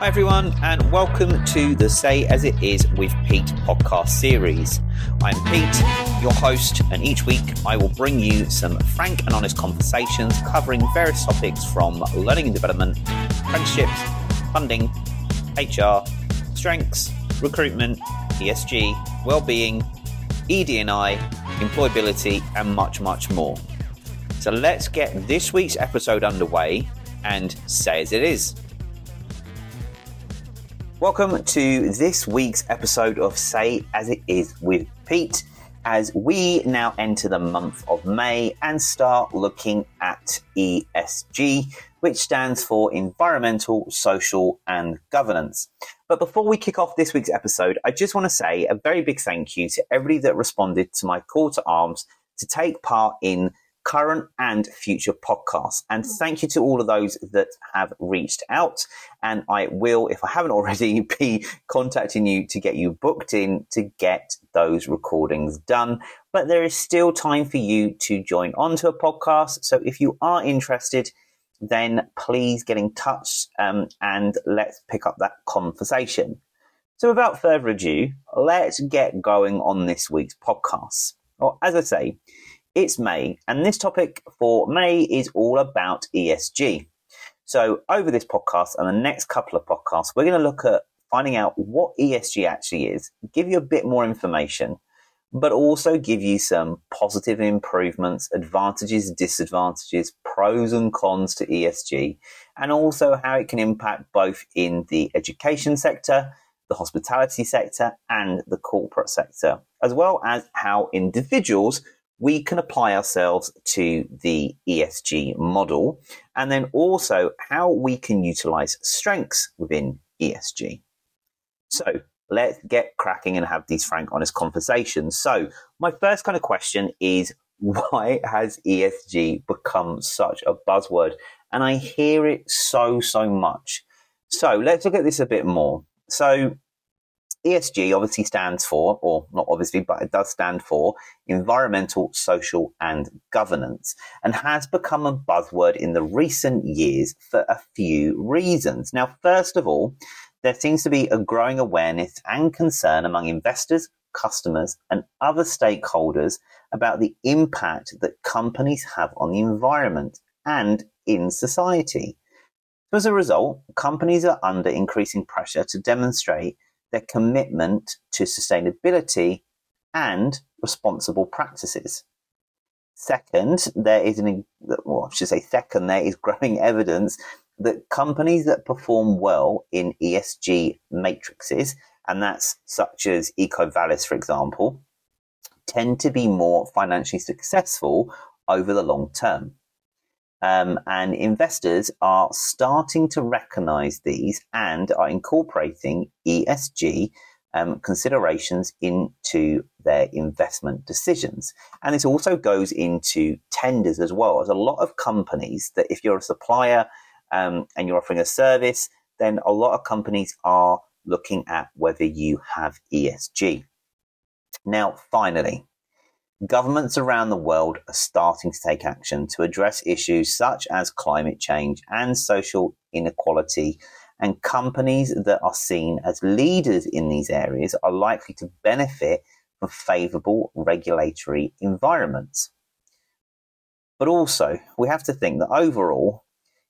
Hi, everyone, and welcome to the Say As It Is with Pete podcast series. I'm Pete, your host, and each week I will bring you some frank and honest conversations covering various topics from learning and development, apprenticeships, funding, HR, strengths, recruitment, ESG, well-being, ED&I, employability, and much, much more. So let's get this week's episode underway and say as it is. Welcome to this week's episode of Say As It Is with Pete, as we now enter the month of May and start looking at ESG, which stands for Environmental, Social and Governance. But before we kick off this week's episode, I just want to say a very big thank you to everybody that responded to my call to arms to take part in current and future podcasts. And thank you to all of those that have reached out. And I will, if I haven't already, be contacting you to get you booked in to get those recordings done. But there is still time for you to join onto a podcast. So if you are interested, then please get in touch um, and let's pick up that conversation. So without further ado, let's get going on this week's podcast. Well, as I say, it's May, and this topic for May is all about ESG. So, over this podcast and the next couple of podcasts, we're going to look at finding out what ESG actually is, give you a bit more information, but also give you some positive improvements, advantages, disadvantages, pros and cons to ESG, and also how it can impact both in the education sector, the hospitality sector, and the corporate sector, as well as how individuals we can apply ourselves to the ESG model and then also how we can utilize strengths within ESG. So let's get cracking and have these frank, honest conversations. So, my first kind of question is why has ESG become such a buzzword? And I hear it so, so much. So, let's look at this a bit more. So, ESG obviously stands for, or not obviously, but it does stand for environmental, social, and governance, and has become a buzzword in the recent years for a few reasons. Now, first of all, there seems to be a growing awareness and concern among investors, customers, and other stakeholders about the impact that companies have on the environment and in society. As a result, companies are under increasing pressure to demonstrate their commitment to sustainability and responsible practices. Second, there is an, well, I should say second, there is growing evidence that companies that perform well in ESG matrices, and that's such as EcoVadis, for example, tend to be more financially successful over the long term. Um, and investors are starting to recognize these and are incorporating ESG um, considerations into their investment decisions. And this also goes into tenders as well. There's a lot of companies that, if you're a supplier um, and you're offering a service, then a lot of companies are looking at whether you have ESG. Now, finally, Governments around the world are starting to take action to address issues such as climate change and social inequality. And companies that are seen as leaders in these areas are likely to benefit from favorable regulatory environments. But also, we have to think that overall,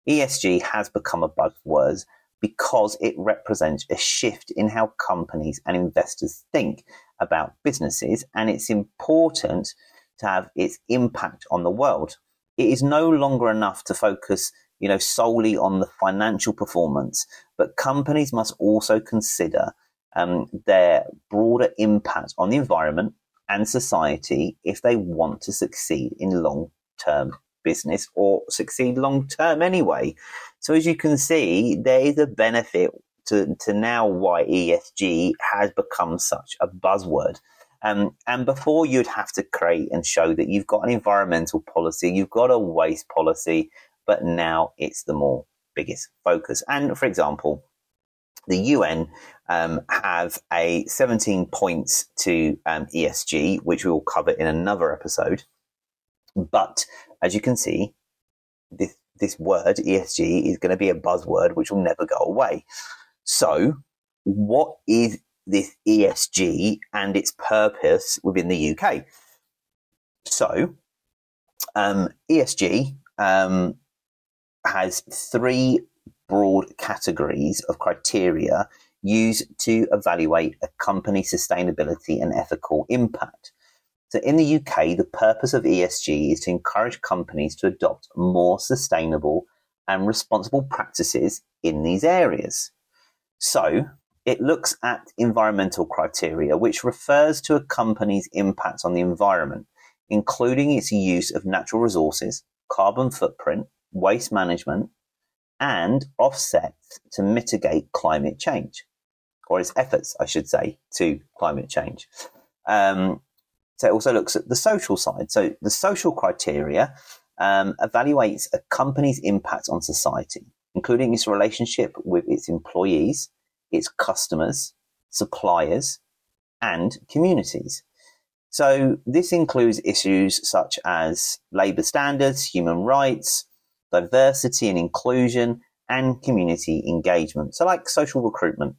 ESG has become a buzzword because it represents a shift in how companies and investors think about businesses, and it's important to have its impact on the world. It is no longer enough to focus, you know, solely on the financial performance, but companies must also consider um, their broader impact on the environment and society if they want to succeed in long term business or succeed long term anyway. So as you can see, there is a benefit to, to now why ESG has become such a buzzword. Um, and before you'd have to create and show that you've got an environmental policy, you've got a waste policy, but now it's the more biggest focus. And for example, the UN um, have a 17 points to um, ESG, which we will cover in another episode. But as you can see, this this word ESG is going to be a buzzword which will never go away. So, what is this ESG and its purpose within the UK? So, um, ESG um, has three broad categories of criteria used to evaluate a company's sustainability and ethical impact. So, in the UK, the purpose of ESG is to encourage companies to adopt more sustainable and responsible practices in these areas. So, it looks at environmental criteria, which refers to a company's impact on the environment, including its use of natural resources, carbon footprint, waste management, and offsets to mitigate climate change, or its efforts, I should say, to climate change. Um, so it also looks at the social side. So the social criteria um, evaluates a company's impact on society, including its relationship with its employees, its customers, suppliers, and communities. So this includes issues such as labour standards, human rights, diversity and inclusion, and community engagement. So like social recruitment.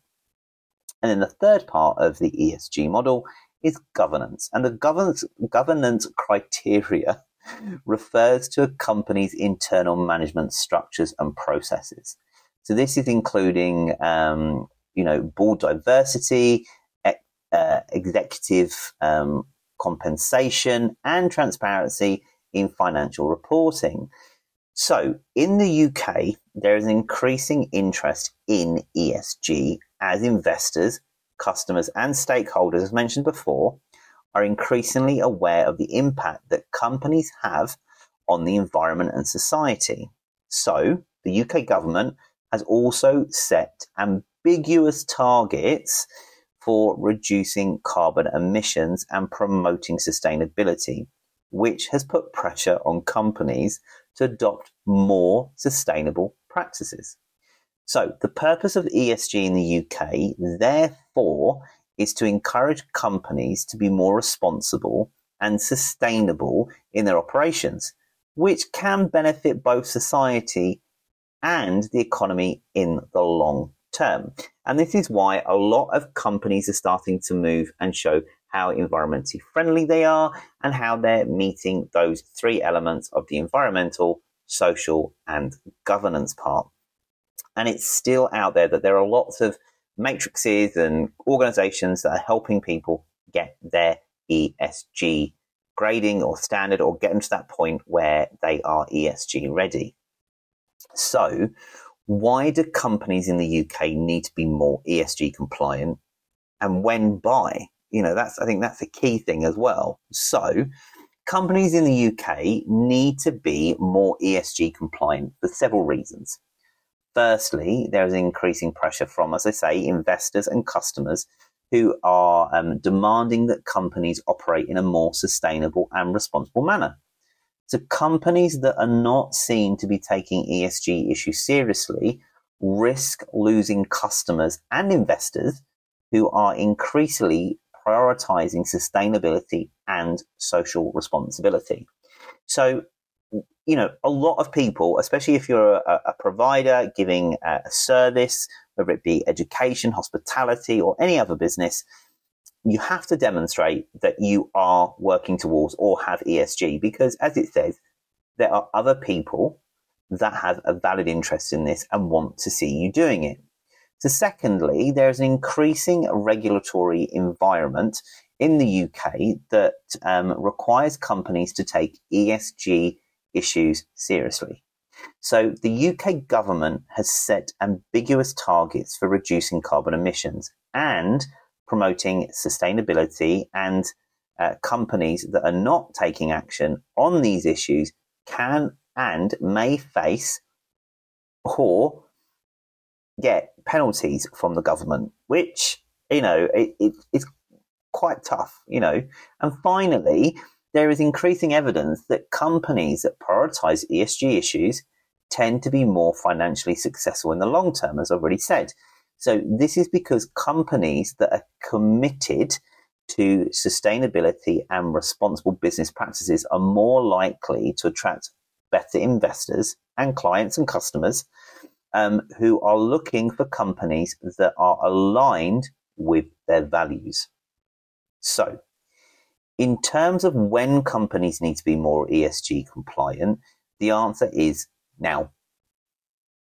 And then the third part of the ESG model is governance. And the governance, governance criteria refers to a company's internal management structures and processes. So this is including, um, you know, board diversity, uh, executive um, compensation, and transparency in financial reporting. So, in the UK, there is an increasing interest in ESG as investors, customers, and stakeholders, as mentioned before, are increasingly aware of the impact that companies have on the environment and society. So, the UK government has also set ambiguous targets for reducing carbon emissions and promoting sustainability, which has put pressure on companies to adopt more sustainable practices. So, the purpose of ESG in the UK, therefore, is to encourage companies to be more responsible and sustainable in their operations, which can benefit both society and the economy in the long term. And this is why a lot of companies are starting to move and show how environmentally friendly they are and how they're meeting those three elements of the environmental, social, and governance part. And it's still out there that there are lots of matrices and organizations that are helping people get their ESG grading or standard or get them to that point where they are ESG ready. So, why do companies in the UK need to be more ESG compliant and when by? You know, that's, I think that's a key thing as well. So, companies in the UK need to be more ESG compliant for several reasons. Firstly, there is increasing pressure from, as I say, investors and customers who are um, demanding that companies operate in a more sustainable and responsible manner. So, companies that are not seen to be taking ESG issues seriously risk losing customers and investors who are increasingly prioritizing sustainability and social responsibility. So, you know, a lot of people, especially if you're a, a provider giving a, a service, whether it be education, hospitality, or any other business, you have to demonstrate that you are working towards or have ESG because, as it says, there are other people that have a valid interest in this and want to see you doing it. So, secondly, there's an increasing regulatory environment in the UK that um, requires companies to take ESG issues seriously. So the UK government has set ambiguous targets for reducing carbon emissions and promoting sustainability and uh, companies that are not taking action on these issues can and may face or get penalties from the government, which, you know, it, it, it's quite tough, you know. And finally, there is increasing evidence that companies that prioritize ESG issues tend to be more financially successful in the long term, as I've already said. So this is because companies that are committed to sustainability and responsible business practices are more likely to attract better investors and clients and customers um, who are looking for companies that are aligned with their values. So, in terms of when companies need to be more ESG compliant, the answer is now.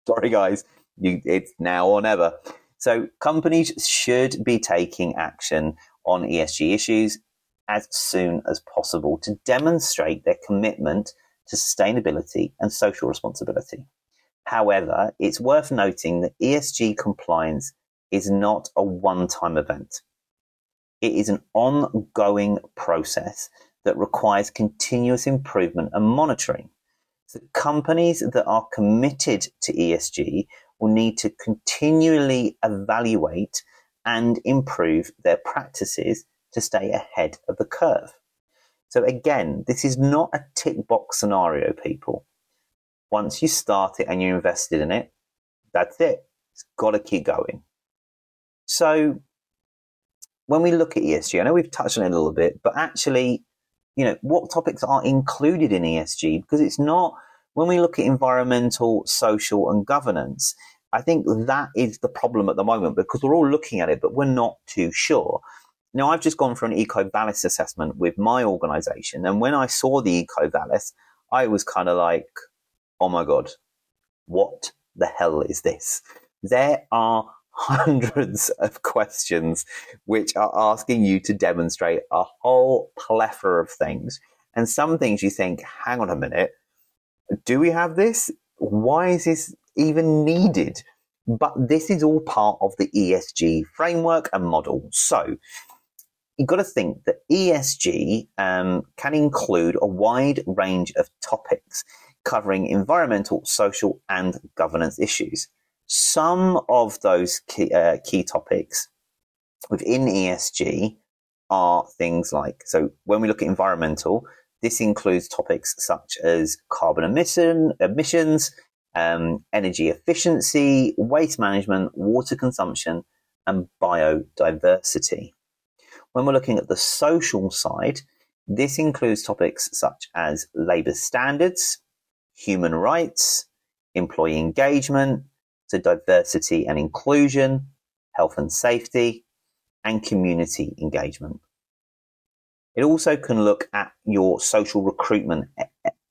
Sorry, guys, you, it's now or never. So, companies should be taking action on ESG issues as soon as possible to demonstrate their commitment to sustainability and social responsibility. However, it's worth noting that ESG compliance is not a one time event. It is an ongoing process that requires continuous improvement and monitoring. So companies that are committed to ESG will need to continually evaluate and improve their practices to stay ahead of the curve. So again, this is not a tick box scenario, people once you start it and you're invested in it, that's it. It's got to keep going. So when we look at ESG, I know we've touched on it a little bit, but actually, you know, what topics are included in ESG? Because it's not, when we look at environmental, social, and governance, I think that is the problem at the moment because we're all looking at it, but we're not too sure. Now, I've just gone for an EcoVadis assessment with my organization. And when I saw the EcoVadis, I was kind of like, oh my God, what the hell is this? There are hundreds of questions which are asking you to demonstrate a whole plethora of things. And some things you think, hang on a minute, do we have this? Why is this even needed? But this is all part of the ESG framework and model. So you've got to think that ESG um, can include a wide range of topics covering environmental, social, and governance issues. Some of those key, uh, key topics within ESG are things like so when we look at environmental, this includes topics such as carbon emission, emissions, um, energy efficiency, waste management, water consumption, and biodiversity. When we're looking at the social side, this includes topics such as labour standards, human rights, employee engagement, to diversity and inclusion, health and safety, and community engagement. It also can look at your social recruitment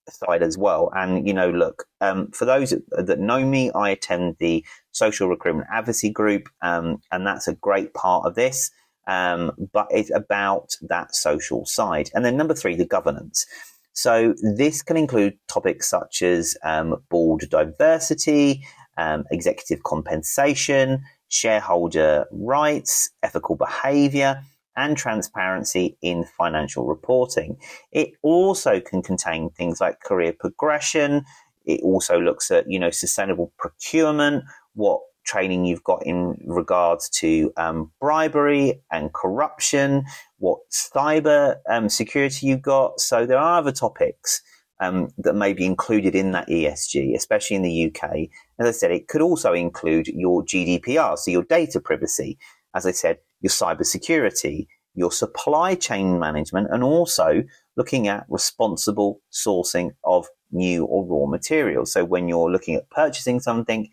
side as well. And, you know, look, um, for those that know me, I attend the social recruitment advocacy group, um, and that's a great part of this. Um, but it's about that social side. And then number three, the governance. So this can include topics such as um, board diversity, um, executive compensation, shareholder rights, ethical behavior, and transparency in financial reporting. It also can contain things like career progression. It also looks at, you know, sustainable procurement, what training you've got in regards to um, bribery and corruption, what cyber um, security you've got. So there are other topics um, that may be included in that ESG, especially in the UK. As I said, it could also include your GDPR, so your data privacy. As I said, your cyber security, your supply chain management, and also looking at responsible sourcing of new or raw materials. So when you're looking at purchasing something,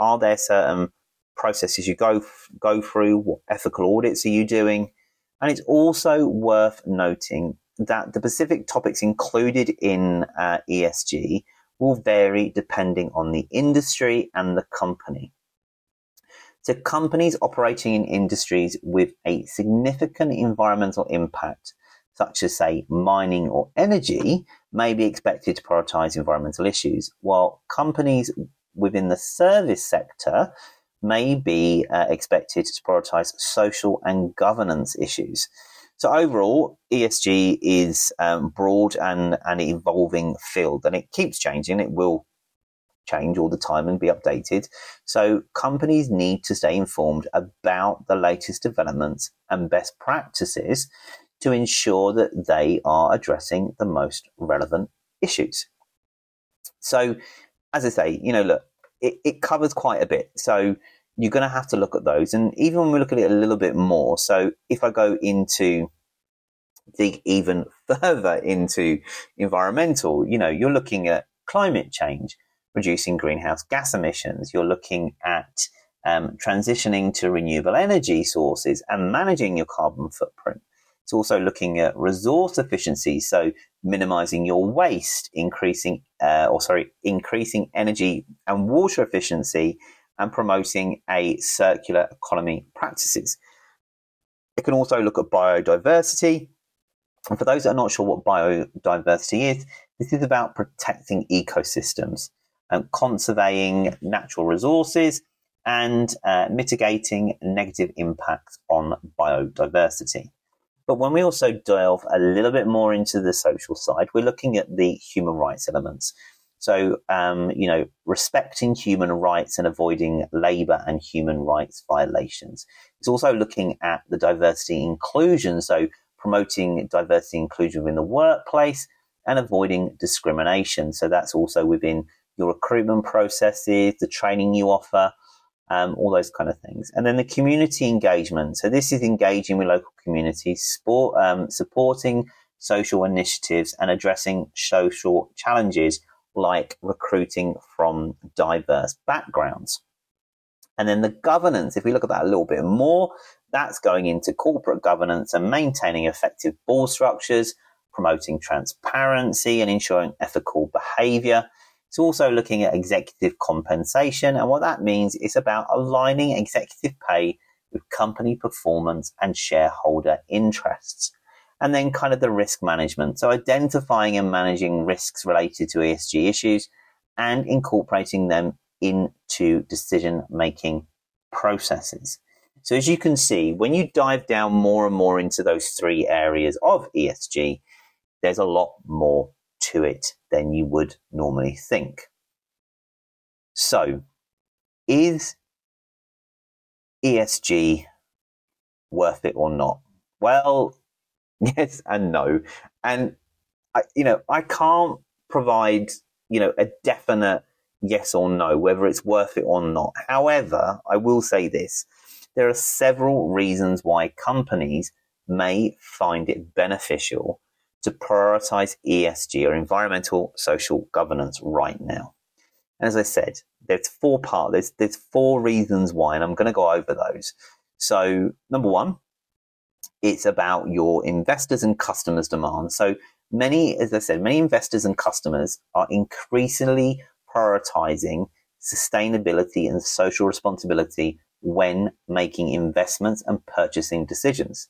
are there certain processes you go go through? What ethical audits are you doing? And it's also worth noting that the specific topics included in uh, ESG will vary depending on the industry and the company. So, companies operating in industries with a significant environmental impact, such as, say, mining or energy, may be expected to prioritize environmental issues, while companies within the service sector may be uh, expected to prioritize social and governance issues. So overall, ESG is um, broad and an evolving field, and it keeps changing. It will change all the time and be updated. So companies need to stay informed about the latest developments and best practices to ensure that they are addressing the most relevant issues. So as I say, you know, look, it, it covers quite a bit. So you're going to have to look at those. And even when we look at it a little bit more, so if I go into dig even further into environmental, you know, you're looking at climate change, reducing greenhouse gas emissions. You're looking at um, transitioning to renewable energy sources and managing your carbon footprint. It's also looking at resource efficiency, so minimizing your waste, increasing, uh, or sorry, increasing energy and water efficiency, and promoting a circular economy practices. It can also look at biodiversity. And for those that are not sure what biodiversity is, this is about protecting ecosystems and conserving natural resources and uh, mitigating negative impacts on biodiversity. But when we also delve a little bit more into the social side, we're looking at the human rights elements. So, um, you know, respecting human rights and avoiding labour and human rights violations. It's also looking at the diversity inclusion. So, promoting diversity inclusion within the workplace and avoiding discrimination. So, that's also within your recruitment processes, the training you offer, um, all those kind of things. And then the community engagement. So this is engaging with local communities, um, supporting social initiatives and addressing social challenges like recruiting from diverse backgrounds. And then the governance, if we look at that a little bit more, that's going into corporate governance and maintaining effective board structures, promoting transparency and ensuring ethical behavior, it's also looking at executive compensation. And what that means is about aligning executive pay with company performance and shareholder interests. And then kind of the risk management. So identifying and managing risks related to ESG issues and incorporating them into decision making processes. So as you can see, when you dive down more and more into those three areas of ESG, there's a lot more to it than you would normally think. So, is ESG worth it or not? Well, yes and no. And I, you know, I can't provide, you know, a definite yes or no, whether it's worth it or not. However, I will say this. There are several reasons why companies may find it beneficial to prioritize ESG or environmental social governance right now. And as I said, there's four part there's there's four reasons why, and I'm going to go over those. So number one, it's about your investors and customers' demand. So many, as I said, many investors and customers are increasingly prioritizing sustainability and social responsibility when making investments and purchasing decisions.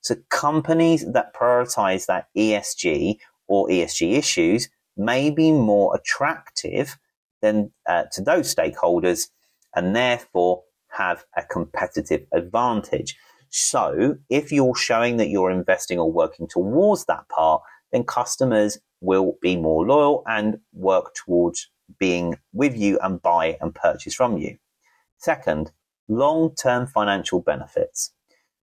So companies that prioritize that ESG or ESG issues may be more attractive than uh, to those stakeholders and therefore have a competitive advantage. So if you're showing that you're investing or working towards that part, then customers will be more loyal and work towards being with you and buy and purchase from you. Second, long term financial benefits.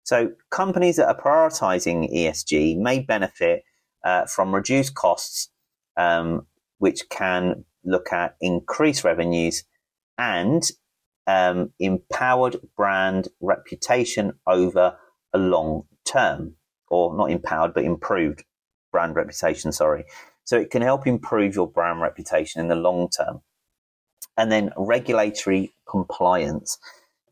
So companies that are prioritizing ESG may benefit uh, from reduced costs, um, which can look at increased revenues and um, empowered brand reputation over a long term, or not empowered, but improved brand reputation. Sorry. So it can help improve your brand reputation in the long term. And then regulatory compliance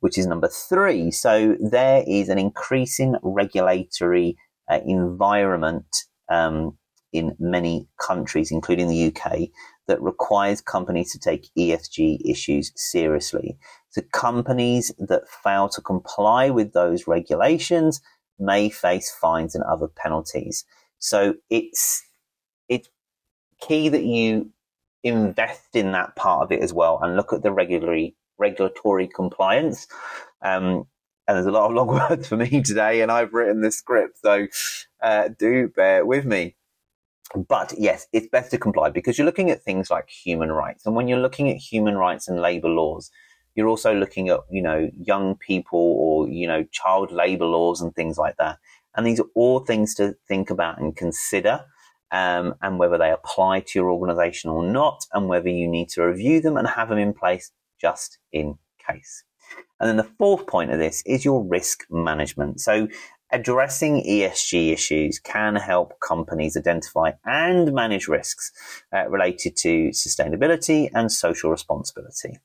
which is number three. So there is an increasing regulatory uh, environment um, in many countries, including the UK, that requires companies to take ESG issues seriously. So companies that fail to comply with those regulations may face fines and other penalties. So it's it's key that you invest in that part of it as well and look at the regulatory regulatory compliance. Um, and there's a lot of long words for me today, and I've written the script, so uh, do bear with me. But yes, it's best to comply because you're looking at things like human rights, and when you're looking at human rights and labour laws, you're also looking at you know young people or you know child labour laws and things like that. And these are all things to think about and consider. Um, and whether they apply to your organization or not, and whether you need to review them and have them in place just in case. And then the fourth point of this is your risk management. So addressing ESG issues can help companies identify and manage risks uh, related to sustainability and social responsibility.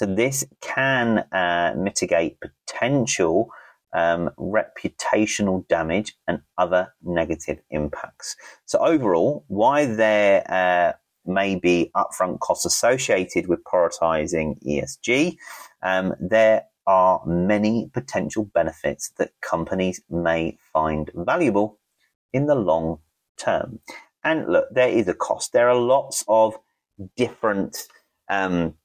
So this can uh, mitigate potential um, reputational damage and other negative impacts. So overall, why there uh, may be upfront costs associated with prioritizing ESG, um, there are many potential benefits that companies may find valuable in the long term. And look, there is a cost. There are lots of different um,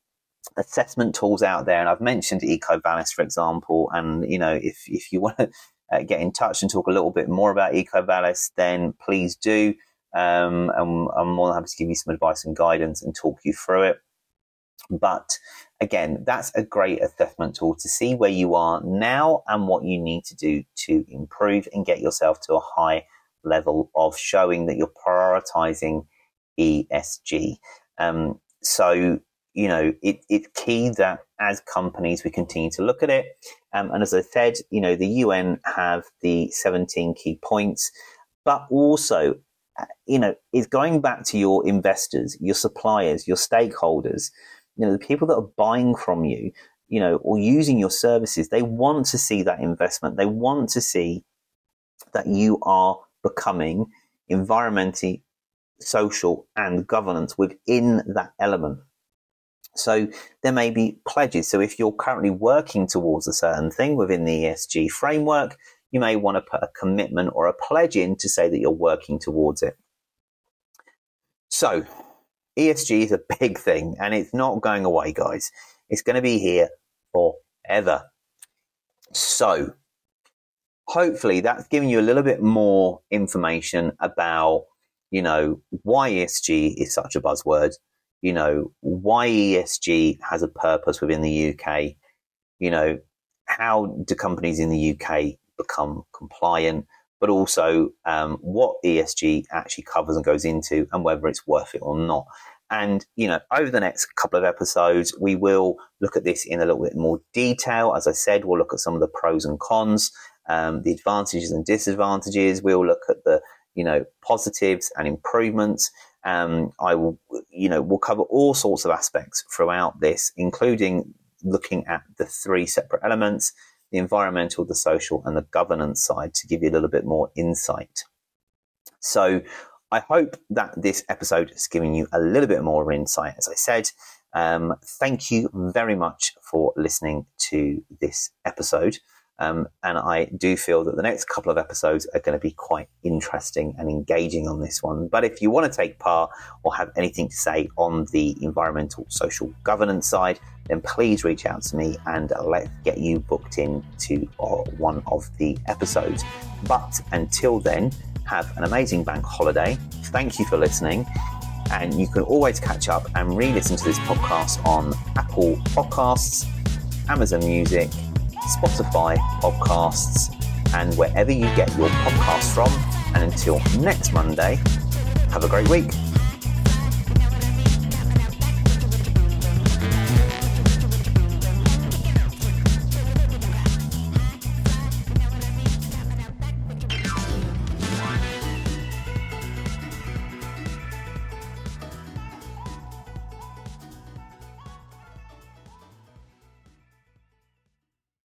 assessment tools out there, and I've mentioned EcoVadis, for example. And you know, if if you want to uh, get in touch and talk a little bit more about EcoVadis, then please do. Um, and I'm more than happy to give you some advice and guidance and talk you through it. But again, that's a great assessment tool to see where you are now and what you need to do to improve and get yourself to a high level of showing that you're prioritizing ESG. Um, so, you know, it, it's key that as companies we continue to look at it. Um, and as I said, you know, the UN have the 17 key points, but also, uh, you know, it's going back to your investors, your suppliers, your stakeholders you know, the people that are buying from you, you know, or using your services, they want to see that investment. They want to see that you are becoming environmentally, social, and governance within that element. So there may be pledges. So if you're currently working towards a certain thing within the ESG framework, you may want to put a commitment or a pledge in to say that you're working towards it. So ESG is a big thing and it's not going away, guys. It's going to be here forever. So, hopefully, that's giving you a little bit more information about, you know, why ESG is such a buzzword, you know, why ESG has a purpose within the UK, you know, how do companies in the UK become compliant, but also um, what ESG actually covers and goes into and whether it's worth it or not. And, you know, over the next couple of episodes, we will look at this in a little bit more detail. As I said, we'll look at some of the pros and cons, um, the advantages and disadvantages. We'll look at the, you know, positives and improvements. Um, I will, you know, we'll cover all sorts of aspects throughout this, including looking at the three separate elements the environmental, the social, and the governance side to give you a little bit more insight. So, I hope that this episode has given you a little bit more insight. As I said, um, thank you very much for listening to this episode. Um, and I do feel that the next couple of episodes are going to be quite interesting and engaging on this one. But if you want to take part or have anything to say on the environmental social governance side, then please reach out to me and let's get you booked in to uh, one of the episodes. But until then, have an amazing bank holiday. Thank you for listening. And you can always catch up and re listen to this podcast on Apple Podcasts, Amazon Music, Spotify Podcasts, and wherever you get your podcasts from. And until next Monday, have a great week.